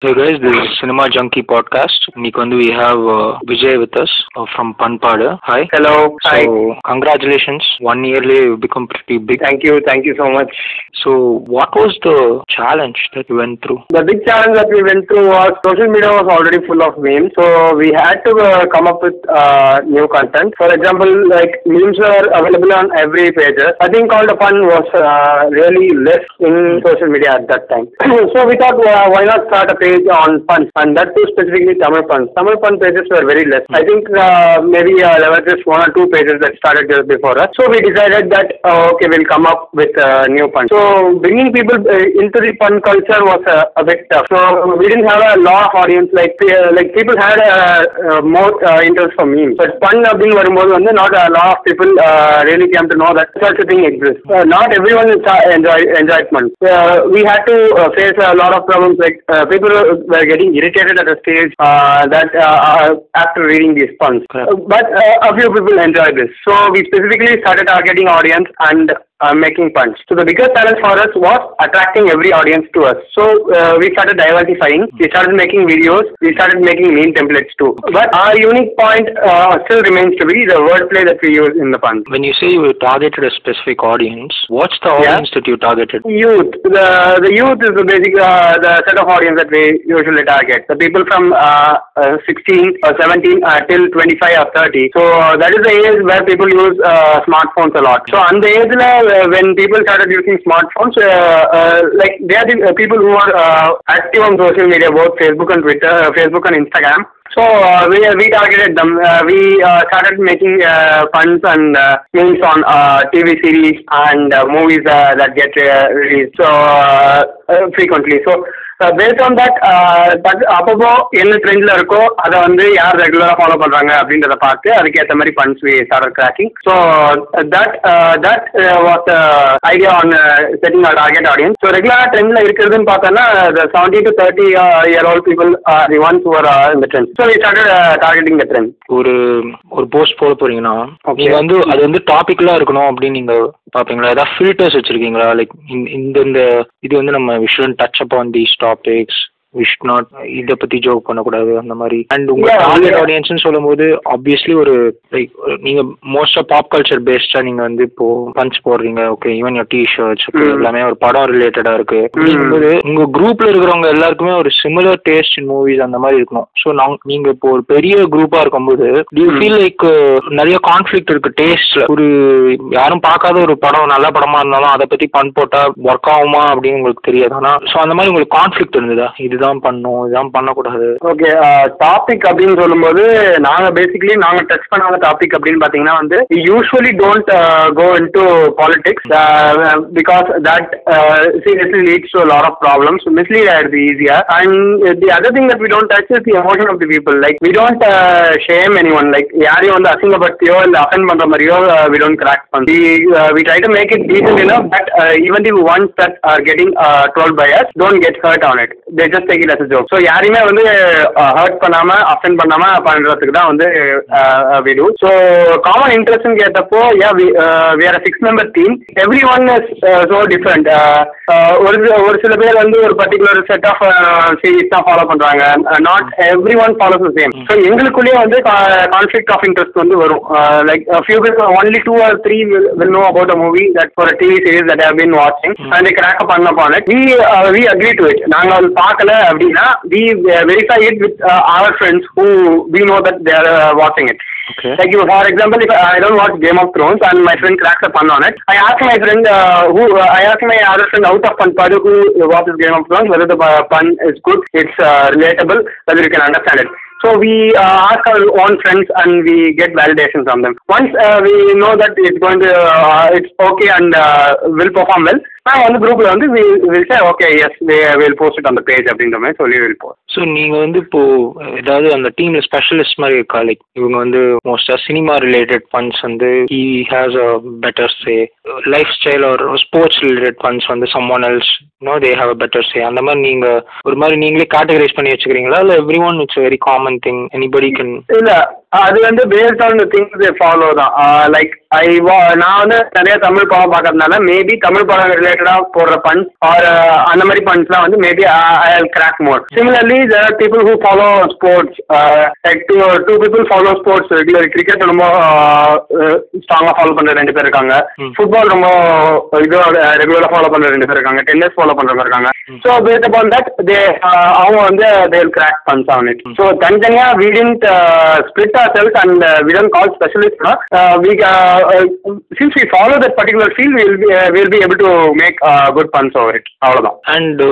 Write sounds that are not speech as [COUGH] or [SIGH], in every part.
Hey guys, this is Cinema Junkie Podcast. Nikondu, we have uh, Vijay with us uh, from Panpadu. Hi. Hello. So, Hi. congratulations. One yearly, you've become pretty big. Thank you. Thank you so much. So, what was the challenge that you went through? The big challenge that we went through was social media was already full of memes. So, we had to uh, come up with uh, new content. For example, like memes were available on every page. I think all the fun was uh, really less in hmm. social media at that time. [CLEARS THROAT] so, we thought, uh, why not start a page? on puns, and that too specifically Tamil puns. Tamil pun pages were very less. I think uh, maybe uh, there were just one or two pages that started just before us. So we decided that uh, okay, we'll come up with uh, new puns. So bringing people uh, into the pun culture was uh, a bit tough. So we didn't have a lot of audience. Like uh, like people had uh, uh, more uh, interest for memes. But pun அப்படின்னு வரும்போது வந்து not a lot of people uh, really came to know that such a thing exists. Uh, not everyone enjoy enjoy enjoyed pun. Uh, we had to uh, face a lot of problems. Like uh, people were getting irritated at a stage uh, that uh, uh, after reading these puns. Correct. But uh, a few people enjoyed this. So we specifically started targeting audience and uh, making puns. So the biggest challenge for us was attracting every audience to us. So uh, we started diversifying. We started making videos. We started making meme templates too. But our unique point uh, still remains to be the wordplay that we use in the puns. When you say you targeted a specific audience, what's the Yeah. audience that you targeted? Youth. The the youth is the basic uh, the set of audience that we usually target. The people from uh, uh, 16 or 17 uh, till 25 or 30. So uh, that is the age where people use uh, smartphones a lot. So on the age uh, when people started using smartphones, uh, uh, like they are the uh, people who are uh, active on social media, both Facebook and Twitter, uh, Facebook and Instagram. So uh, we uh, we targeted them. We started making puns and memes on TV series and movies that get released so frequently. So that, uh, that அப்பப்போ என்ன ட்ரெண்ட்ல இருக்கோ அதை வந்து யார் ரெகுலரா follow பண்றாங்க அப்படின்றத பார்த்து அதுக்கேற்ற மாதிரி puns we start cracking so that that was idea on setting our target audience so ரெகுலரா ட்ரெண்ட்ல இருக்கிறதுன்னு பார்த்தோன்னா seventy to thirty year old people are the ones are இந்த trend so we started targeting the trend ஒரு ஒரு post போட போறீங்கன்னா Okay. நீங்க வந்து அது வந்து டாபிக்லா இருக்கணும் அப்படின்னு நீங்க பாப்பீங்களா ஏதாவது ஃபில்டர்ஸ் வச்சிருக்கீங்களா? லைக் இந்த இந்த இது வந்து நம்ம we shouldn't touch upon these topics Topics. Should not இதை பத்தி ஜோக் பண்ணக்கூடாது அந்த மாதிரி அண்ட் உங்க டார்கெட். ஆடியன்ஸ்னு சொல்லும்போது ஆப்வியஸ்லி ஒரு லைக் நீங்க மோஸ்டா பாப் கல்ச்சர் பேஸ்டா நீங்க வந்து இப்போ பஞ்ச் போடுறீங்க okay even your T shirts. எல்லாமே ஒரு படம் ரிலேட்டடா இருக்கு Mm. அப்படிங்கும்போது உங்க குரூப்ல இருக்கிறவங்க எல்லாருக்குமே ஒரு சிமிலர் டேஸ்ட் இன் மூவிஸ் அந்த மாதிரி இருக்கணும் ஸோ நீங்க இப்போ ஒரு பெரிய குரூப்பா இருக்கும்போது டு யூ. ஃபீல் லைக் நிறைய கான்ஃபிளிக்ட் இருக்கு டேஸ்ட்ல ஒரு யாரும் பார்க்காத ஒரு படம் நல்ல படமா இருந்தாலும் அதை பத்தி பண் போட்டா ஒர்க் ஆகுமா அப்படின்னு உங்களுக்கு தெரியாது ஆனா ஸோ அந்த மாதிரி உங்களுக்கு கான்ஃபிளிக்ட் இருந்ததா இதுதான் பண்ணும் இதுதான் பண்ணக்கூடாது. ஓகே டாபிக் அப்படின்னு சொல்லும்போது நாங்க பேசிக்கலி நாங்க டச் பண்ணாத டாபிக் அப்படின்னு பாத்தீங்கன்னா வந்து usually don't go into politics because that seriously leads to lot of problems mislead ஆயிடுது ஈஸியா and the other thing that we don't touch is the emotion of the people like we don't shame any one like யாரையும் வந்து அசிங்கப்படுத்தியோ இல்ல offend பண்ற மாதிரியோ we don't crack பண்ணி we try to make it decent enough but even the ones that are getting troll by us don't get hurt on it they just take it as joke so யாரையுமே வந்து hurt பண்ணாம offend பண்ணாம பண்றதுக்கு தான் வந்து we do so common இன்ட்ரெஸ்ட்னு கேட்டப்போ yeah we are six member team every one is so different ஒரு ஒரு சில பேர் வந்து ஒரு பர்டிகுலர் செட் ஆஃப் சீரீஸ் தான் ஃபாலோ பண்றாங்க. Not every one follows the same so எங்களுக்குள்ளேயே வந்து கான்ஃபிளிக் ஆஃப் இன்ட்ரெஸ்ட் வந்து வரும். லைக் ஃபியூ பேர் only two are three will know about a movie that for TV series that have been வாட்சிங் and crack up பண்ண பான் we we agree to it நாங்க அது பார்க்கல அப்படின்னா we verify it with our friends who we know that தேர் வாட்சிங் it okay Like you, for example, if I don't watch Game of Thrones and my friend cracks a pun on it, I ask my friend uh, who uh, I ask my other friend out of Panpadu who watches Game of Thrones whether the uh, pun is good, it's uh, relatable, whether you can understand it. So we uh, ask our own friends and we get validation from them. Once uh, we know that it's going to uh, it's okay and uh, will perform well, நான் வந்து குரூப்ல வந்து say okay yes we will post it on the page அப்படின்ற மாதிரி சொல்லி will post. So நீங்க வந்து இப்போ ஏதாவது அந்த டீம்ல ஸ்பெஷலிஸ்ட் மாதிரி இருக்கா? லைக் இவங்க வந்து மோஸ்டா சினிமா ரிலேட்டட் ஃபண்ட்ஸ் வந்து he has a better say lifestyle ஒரு ஸ்போர்ட்ஸ் ரிலேட்டட் ஃபண்ட்ஸ் வந்து some one else no they have a better say அந்த மாதிரி நீங்க ஒரு மாதிரி நீங்களே கேட்டகரைஸ் பண்ணி வச்சுக்கிறீங்களா? இல்லை every one it's very common thing anybody can இல்ல அது வந்து பேஸ்ட் ஆன் திங்ஸ் ஃபாலோ தான். லைக் ஐ நான் வந்து நிறைய தமிழ் படம் பார்க்கறதுனால மேபி தமிழ் படம் ரிலேட்டடாக போடுற பஞ்ச் ஆர் அந்த மாதிரி பஞ்ச்லாம் வந்து maybe I crack more similarly there are people who follow sports like two two people follow sports regular cricket ரொம்ப ஸ்ட்ராங்காக ஃபாலோ பண்ணுற ரெண்டு பேர் இருக்காங்க. ஃபுட்பால் ரொம்ப இது ரெகுலராக ஃபாலோ பண்ணுற ரெண்டு பேர் இருக்காங்க. டென்னிஸ் ஃபாலோ பண்ணுறவங்க இருக்காங்க. So based upon that they அவங்க வந்து they crack punch on it so தனித்தனியாக we tend split R cells and we tent call specialist we since we follow that particular feel will will be able to make good punch over it அவ்வளோதான் and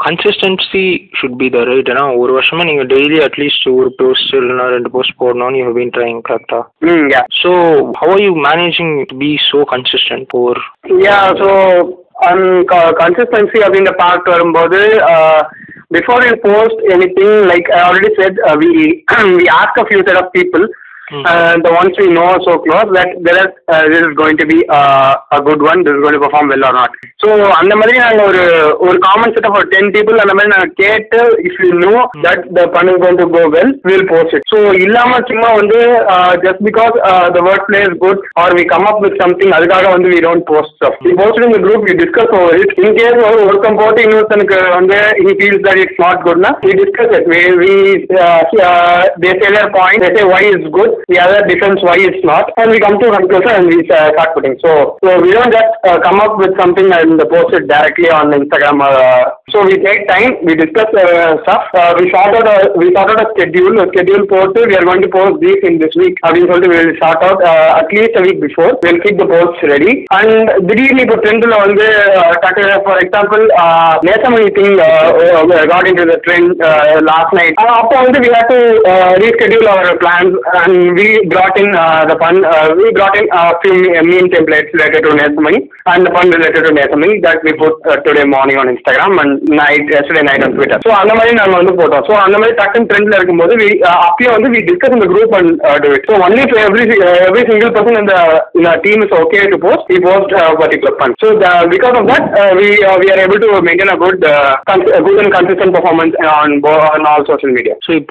consistency should be the right ஏன்னா ஒரு வருஷமா நீங்க daily at least ஒரு post இல்லைன்னா ரெண்டு post போடணும்னு you been trying கரெக்டா ம் yeah so how are you managing to be so consistent four Yeah, so on co- consistency அப்படின்ற பார்ட் வரும்போது before you post anything like I already said uh, we we ask a few set of people Hmm. uh, the ones we know so close that there is uh, this is going to be uh, a good one this is going to perform well or not so அந்த மாதிரி நாங்கள் ஒரு ஒரு common set of ஒரு ten people அந்த மாதிரி நாங்கள் கேட்டு if you know that the bun is going to go well will post it so இல்லாம சும்மா வந்து just because the word play is good or we come up with something அதுக்காக வந்து we don't post stuff we post in group we discuss over it in case ஒரு ஒருத்தன் போட்டு இன்னொருத்தனுக்கு வந்து he feels that it's not குட்னா we discuss it we we they say their point they say why is good the other defence why is not and we come to conclusion and we start pudding so so we don't just come up with something and post it directly on Instagram. Uh, so we take time, we discuss uh, stuff. Uh, we sort out a we sort out a schedule. A schedule post we are going to post this in this week. அப்படின்னு சொல்லிட்டு we will start out uh, at least a week before. We'll keep the posts ready. And திடீர்னு இப்போ ட்ரெண்டில் வந்து டக்கு for example Nesamani thing got into the trend uh, last night. Uh, அப்போ வந்து we had to uh, reschedule our plans and we brought in uh, the fund. Uh, we brought in a few meme templates related to Nesamani and the fund related to Nesamani that we put uh, today morning on Instagram and night yesterday night on Twitter. So on the way, we are photo. So on the way, that kind trend like we we discuss in the group and do it. So only to every every single person in the team is okay to post. We post a uh, particular fund. So because of that, we we are able to maintain a good good and consistent performance on on all social media. So, if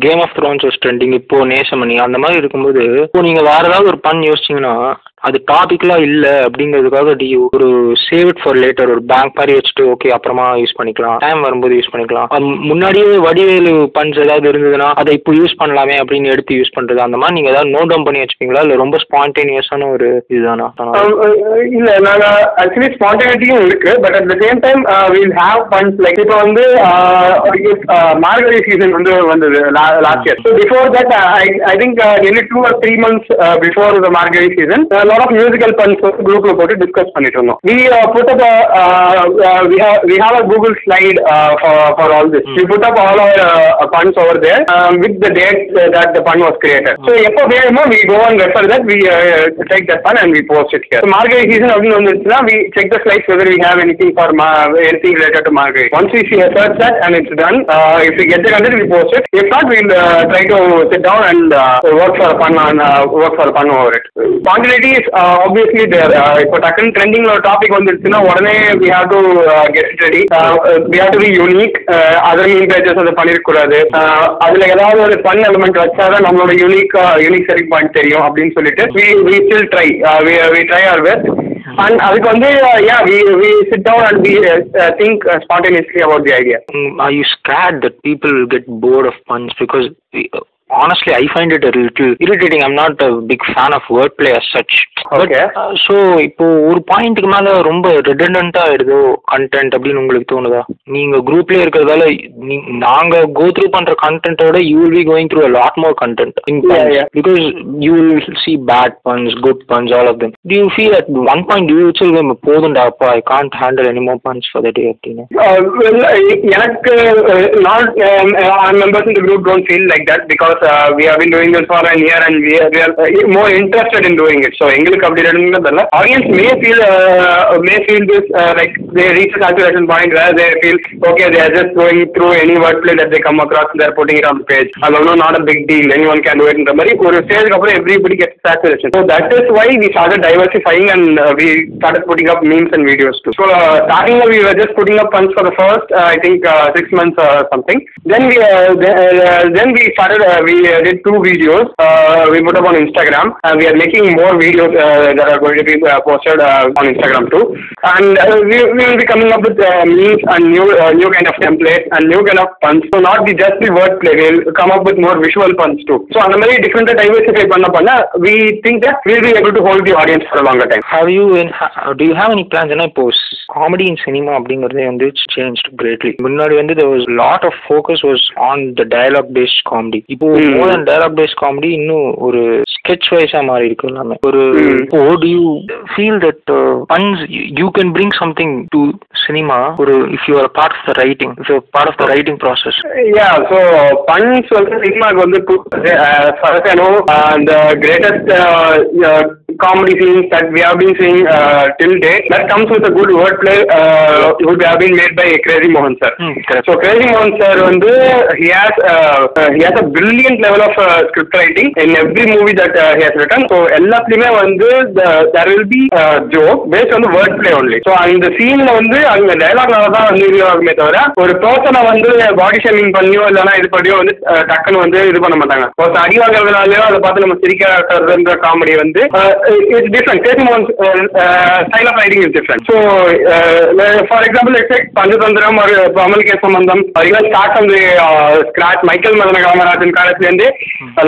game of thrones was trending, if Nesamani அந்த மாதிரி இருக்கும்போது இப்போ நீங்கள் வேறு ஏதாவது ஒரு பண் யோசிச்சீங்கன்னா அது டாபிக்லாம் இல்லை அப்படிங்கிறதுக்காக டி ஒரு சேவ் இட் ஃபார் லேட்டர் ஒரு பேங்க் மாதிரி வச்சுட்டு ஓகே அப்புறமா யூஸ் பண்ணிக்கலாம். டைம் வரும்போது யூஸ் பண்ணிக்கலாம். முன்னாடியே வடிவேலு பஞ்ச் ஏதாவது இருந்ததுன்னா அதை இப்போ யூஸ் பண்ணலாமே அப்படின்னு எடுத்து யூஸ் பண்றது. அந்த மாதிரி நீங்க ஏதாவது நோட் டவுன் பண்ணி வச்சுப்பீங்களா? இல்லை ரொம்ப ஸ்பான்டேனியஸான ஒரு இதுதானா? இல்ல நாங்க ஆக்சுவலி ஸ்பான்டேனிட்டியும் இருக்கு but at the same time will have puns like இப்போ வந்து மார்கழி சீசன் வந்து வந்தது last year so before that I think nearly two or three months before the Margazhi season lot of musical puns group போட்டு discuss பண்ணிட்டு இருந்தோம் we uh, put up a uh, uh, we have we have a google slide uh, for for all this mm. we put up all our uh, puns over there um, with the date uh, that the pun was created mm. so if we go and refer that we uh, take that pun and we post it here so Margazhi season அப்படின்னு வந்துச்சுன்னா we check the slides whether we have anything for ma anything related to Margazhi. once we see search that and it's done uh, if we get the content we post it if not we'll uh, try to sit down and uh, work for a pun on uh, work for a pun over it spontaneity yes, uh, இப்போ டக்குன்னு ட்ரெண்டிங்ல ஒரு topic வந்துருச்சுன்னா உடனே we have to get ready we have to be unique other mean pages அதை பண்ணிருக்கூடாது அதுல ஏதாவது ஒரு ஃபன் எலமெண்ட் வச்சாதான் நம்மளோட யூனிக் யூனிக் செலிங் பாயிண்ட் தெரியும் அப்படின்னு சொல்லிட்டு we we still try we try our best and அதுக்கு வந்து yeah we we sit down and we think spontaneously about the idea I you scared that people will get bored of puns because honestly, I find it a little irritating. I'm not a big fan of wordplay as such. Okay. So இப்போ ஒரு பாயிண்ட்டுக்கு மேல ரொம்ப ரெடண்டண்டா ஆயிடுதோ content அப்படின்னு உங்களுக்கு தோணுதா நீங்க குரூப்லயே இருக்கிறதால நீ- நாங்க கோ த்ரூ பண்ற கண்டென்ட்டோட you will be going through lot more content. Because you will see bad puns good puns all of them to you feel at one point you வச்சு போதும்டா அப்பா I can't handle any more puns for the day அப்படின்னு Uh, எனக்கு not in the group don't feel like that because uh, we have been doing this for a year and we are, we are uh, more interested in doing it. So எங்களுக்கு அப்படி இருந்ததில்ல audience may feel uh, may feel this uh, like they reach a saturation point where they feel okay they are just going through any wordplay that they come across and they are putting it on the page. அது ஒன்றும் not a big deal anyone can do it இந்த மாதிரி ஒரு ஸ்டேஜ்க்கு அப்புறம் everybody gets saturation. So that is why we started diversifying and uh, we started putting up memes and videos too. So uh, starting we were just putting up puns for the first uh, I think uh, six months or something. Then we uh, then, uh, then we started uh, we we uh, did two videos. Uh, we put up on Instagram. Uh, we are making more videos uh, that are going to be uh, posted uh, on Instagram too. And uh, we, we will be coming up with uh, memes and new uh, new kind of templates and new kind of puns. So not the just the wordplay. We'll come up with more visual puns too. So அந்த மாதிரி different diversify பண்ண பண்ண we think that we'll be able to hold the audience for a longer time. Have you in ha- do you have any plans ஏன்னா இப்போ comedy in cinema அப்படிங்கிறதே வந்து change greatly முன்னாடி வந்து there was lot of focus was on the dialogue based comedy இப்போ More and டேரப் டேஸ் comedy இன்னும் ஒரு ஸ்கெச் வைஸா மாறி இருக்கு எல்லாமே. ஒரு ஓ you feel that puns you can bring something to cinema ஒரு if you are part of the writing if part of the writing process yeah so puns வந்து சினிமாவுக்கு வந்து அந்த greatest comedy scenes that we have been seeing till day that comes with a good word play would have been made by Crazy மோகன் sir so Crazy மோகன் sir வந்து he has he has a brilliant a brilliant level of uh, script writing in every movie that uh, he has written. So எல்லாத்துலயுமே வந்து the, there will be uh, joke based on the wordplay only. So அந்த சீன்ல வந்து அந்த டைலாக்னால தான் வந்து இது ஆகுமே தவிர ஒரு பர்சனை வந்து பாடி ஷேமிங் பண்ணியோ இல்லைன்னா இது பண்ணியோ வந்து டக்குன்னு வந்து இது பண்ண மாட்டாங்க ஒருத்தர் அடி வாங்குறதுனாலயோ அதை பார்த்து நம்ம சிரிக்கிறதுன்ற காமெடி வந்து இட்ஸ் டிஃப்ரெண்ட் கேசி மோகன் style of writing is different so for example exact Panchathanthiram ஒரு அமல்கே சம்பந்தம் ஸ்டார்ட் வந்து ஸ்கிராச் மைக்கேல் மதன காமராஜன் காலத்துலேருந்து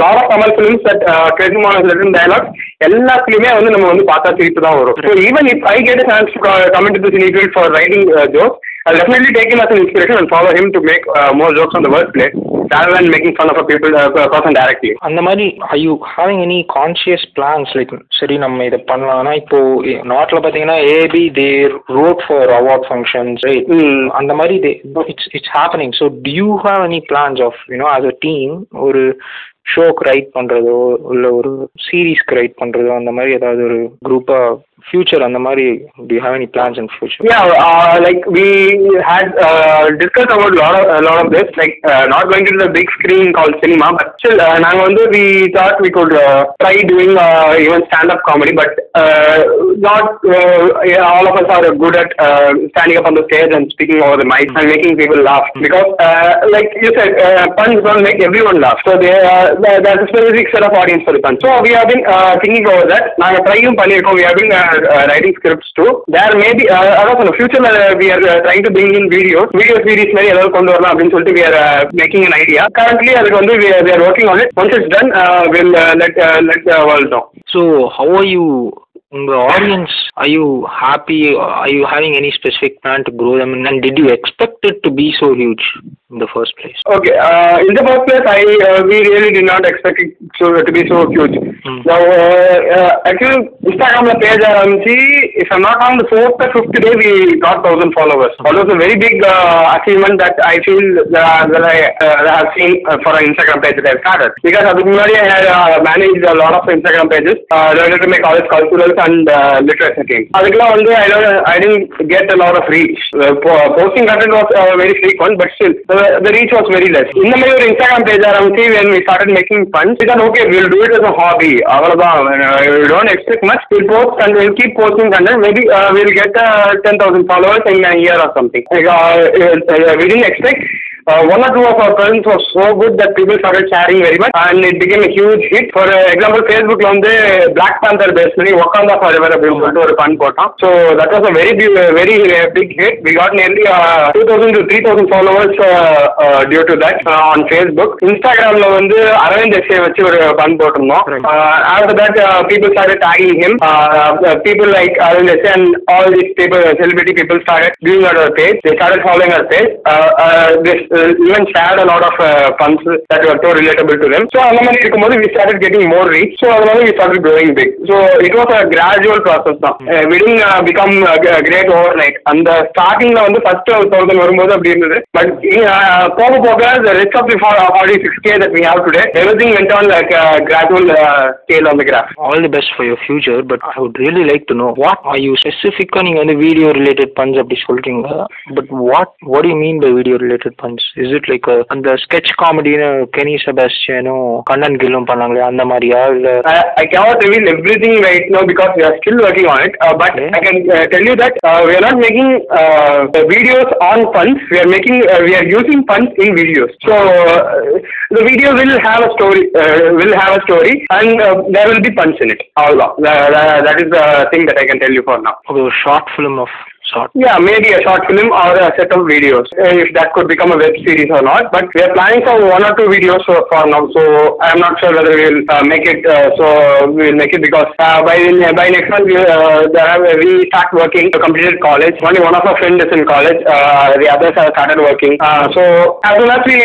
lot of Tamil films at credit மாணவர்கள் டயலாக் எல்லா வந்து நம்ம வந்து பார்த்தா சிரிப்பு தான் வரும். So even if I get chance comment this in for writing jokes I definitely take in as inspiration and follow him to make more jokes on the world plays rather than making fun of a people uh, person directly. அந்த மாதிரி I you having any conscious plans like சரி நம்ம இதை பண்ணலாம்னா இப்போ நாட்டில் பார்த்தீங்கன்னா AB they wrote for award functions. அந்த மாதிரி they it's it's happening so do you have any plans of you know as a team ஒரு ஷோக்கு ரைட் பண்ணுறதோ இல்லை ஒரு சீரீஸ்க்கு ரைட் பண்ணுறதோ அந்த மாதிரி ஏதாவது ஒரு குரூப்பாக ஃபியூச்சர் அந்த மாதிரி to you have any plans in future Yeah, uh, like we had uh, discussed about a lot of a lot of this, like uh, not going to the big screen called cinema, but still, uh, நாங்க வந்து we thought we could uh, try doing uh, even stand-up comedy, but uh, not uh, yeah, all of us are good at uh, standing up on the stage and speaking over the mic and making people laugh because, uh, like you said, uh, puns don't make everyone laugh, so they, uh, there- there's a specific set of audience for the puns. So we have been uh, thinking over that. நாங்க ட்ரையும் பண்ணியிருக்கோம் we have been uh, uh, writing scripts too. There may be uh, அதான் சொன்ன ஃபியூச்சர்ல we are uh, trying to bring in videos video series மாதிரி ஏதாவது கொண்டு வரலாம் அப்படின்னு சொல்லிட்டு we are uh, making an idea. Currently அதுக்கு வந்து we are, we are working on it. Once it's done, uh, we'll uh, let uh, let the world know. So how are you உங்கள் audience I you happy I you having any specific plan to grow them and did you expect it to be so huge in the first place Okay. Uh, in the first place, I uh, we really did not expect it so, to be so huge. Hmm. Now, uh, uh, actually, Instagram page ஆரம்பிச்சு if I'm not wrong, the fourth or fifth day we got thousand followers. That was a very big uh, achievement that I feel uh, that I uh, that I have seen uh, for an Instagram page that I started. Because அதுக்கு முன்னாடி I had uh, managed a lot of Instagram pages uh, related to my college culturals and uh, literature team. அதுக்கெல்லாம் வந்து I don't I didn't get a lot of reach. Uh, po- posting content was uh, very frequent, but still the, the reach was very less. In the your Instagram page, see when we started making fun, we said, okay, we'll do it as a hobby. We don't expect much. We'll post and we'll keep posting content. Maybe uh, we'll get uh, 10,000 followers in a year or something. Like, uh, we didn't expect Uh, one or two of our presents was so good that people started sharing very much and it became a huge hit. For uh, example, Facebookல வந்து Black Panther base பண்ணி Wakanda Forever அப்படின்னு சொல்லிட்டு ஒரு fun போட்டோம். So that was a very big, very uh, big hit. We got nearly uh, 2,000 to 3,000 followers uh, uh, due to that uh, on Facebook. Instagramல வந்து Aravind S A வச்சு ஒரு fun போட்டிருந்தோம். Right. Uh, after that, uh, people started tagging him. Uh, uh, people like Arvind Desai and all these people, celebrity people started viewing our page. They even share a lot of funds that are too relatable to them so அந்த மாதிரி இருக்கும்போது we start getting more reach so அதனால we start growing big so it was a gradual process தான். We didn't become great overnight அந்த ஸ்டார்டிங்ல வந்து first thousand வரும்போது அப்படி இருந்தது. பட் போக போக rest of the forty six K that we have today every went on like gradual scale on the graph all the best for your future but I would really like to know what are you ஸ்பெசிஃபிக்காக நீங்கள் வந்து video related funds அப்படி சொல்கிறீங்க but what what you mean by video related punch punch videos is it like அந்த sketch காமெடின்னு Keni செபாஸ்டியனும் கண்ணன் கில்லும் பண்ணாங்களே அந்த மாதிரியா இல்ல I, I cannot reveal everything right now because we are still working on it. Uh, but Okay. I can uh, tell you that uh, we are not making uh, videos on puns. We are making uh, we are using puns in videos. So uh, the video will have a story. Uh, will have a story, and uh, there will be puns in it. All that, that, that is the thing that I can tell you for now. ஒரு short film of short? Yeah, maybe a short film or a set of videos. Eh, if that could become a web series or not. But we are planning for one or two videos for, for now. So I'm not sure whether we'll uh, make it. Uh, so we'll make it because uh, by by next month we, uh, uh, we start working. We completed college. Only one of our friends is in college. Uh, the others have started working. so as soon as we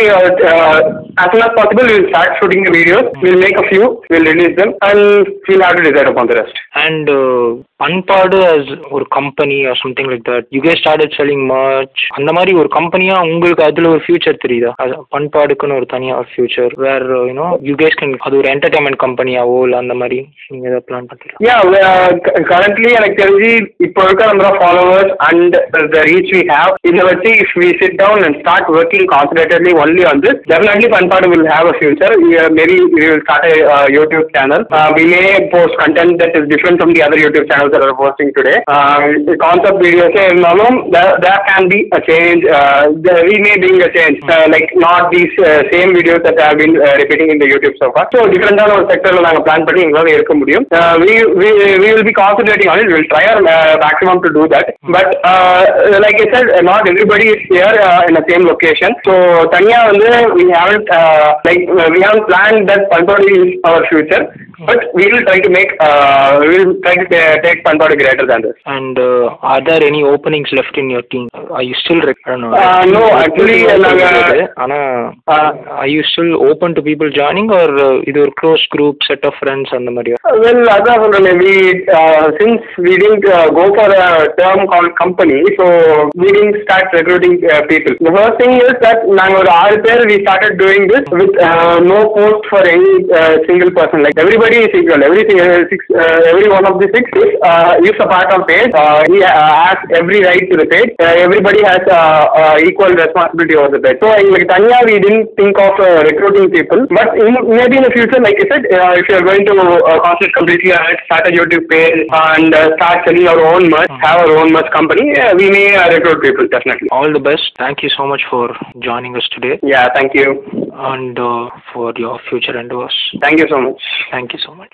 as soon as possible we'll start shooting the videos. We'll make a few. We'll release them and we'll have to decide upon the rest. And Unpad as or company or something like like that you K started selling much அந்த மாதிரி ஒரு கம்பெனியாக உங்களுக்கு அதில் ஒரு future தெரியுதா? அது பண்பாடுக்குன்னு ஒரு தனியாக ஒரு future where you know you guys can அது ஒரு என்டர்டைன்மெண்ட் கம்பெனியாவோ இல்லை அந்த மாதிரி நீங்கள் ஏதாவது பிளான் பண்ணுறீங்க யா கரண்ட்லி எனக்கு தெரிஞ்சு இப்போ இருக்க நம்ம followers and the reach we have இதை வச்சு if we sit down and start working concentratedly only வந்து this definitely Panpaadu will have a future maybe we will start a YouTube channel we may post content that is different from the other YouTube channels are posting today concept video posting today uh, the concept videos இருந்தாலும் there, there can be a change uh, there, we may bring a change uh, like not these uh, same videos that have been uh, repeating in the YouTube so far so டிஃப்ரெண்டான ஒரு செக்டரில் நாங்கள் plan பண்ணி எங்களால் இருக்க முடியும் uh, we, we, we will be concentrating on it we'll try our uh, maximum to do that but uh, like I said uh, not everybody is here uh, in the same location so தனியா வந்து we haven't uh, like uh, we haven't planned that Panpadu is our future but we will try to make uh, we will try to uh, take Panpadu greater than this and R there any openings left in your team I you still Uh, no, actually, நாங்க- ஆனா Uh, I you still open to people joining R இது ஒரு close group set of friends அந்த மாதிரியா Well, அதான் சொல்றேன் we uh, since we didn't uh, go for a term called company, so we didn't start recruiting uh, people. The first thing is that நாங்க ஒரு ஆறு பேர் we started doing this with uh, no post for any uh, single person. every sequel, everything, uh, six, uh, every one of the six is uh, a part of fate. he has every right to the fate. everybody has equal responsibility over the fate. So in like Tanya, we didn't think of recruiting people, but in, maybe in the future, like I said, if you are going to concentrate completely on start a YouTube page and start selling our own merch, hmm. have our own merch company, we may recruit people definitely. All the best. Thank you so much for joining us today. Yeah, thank you and uh, for your future endeavors. Thank you so much. Thank you so much.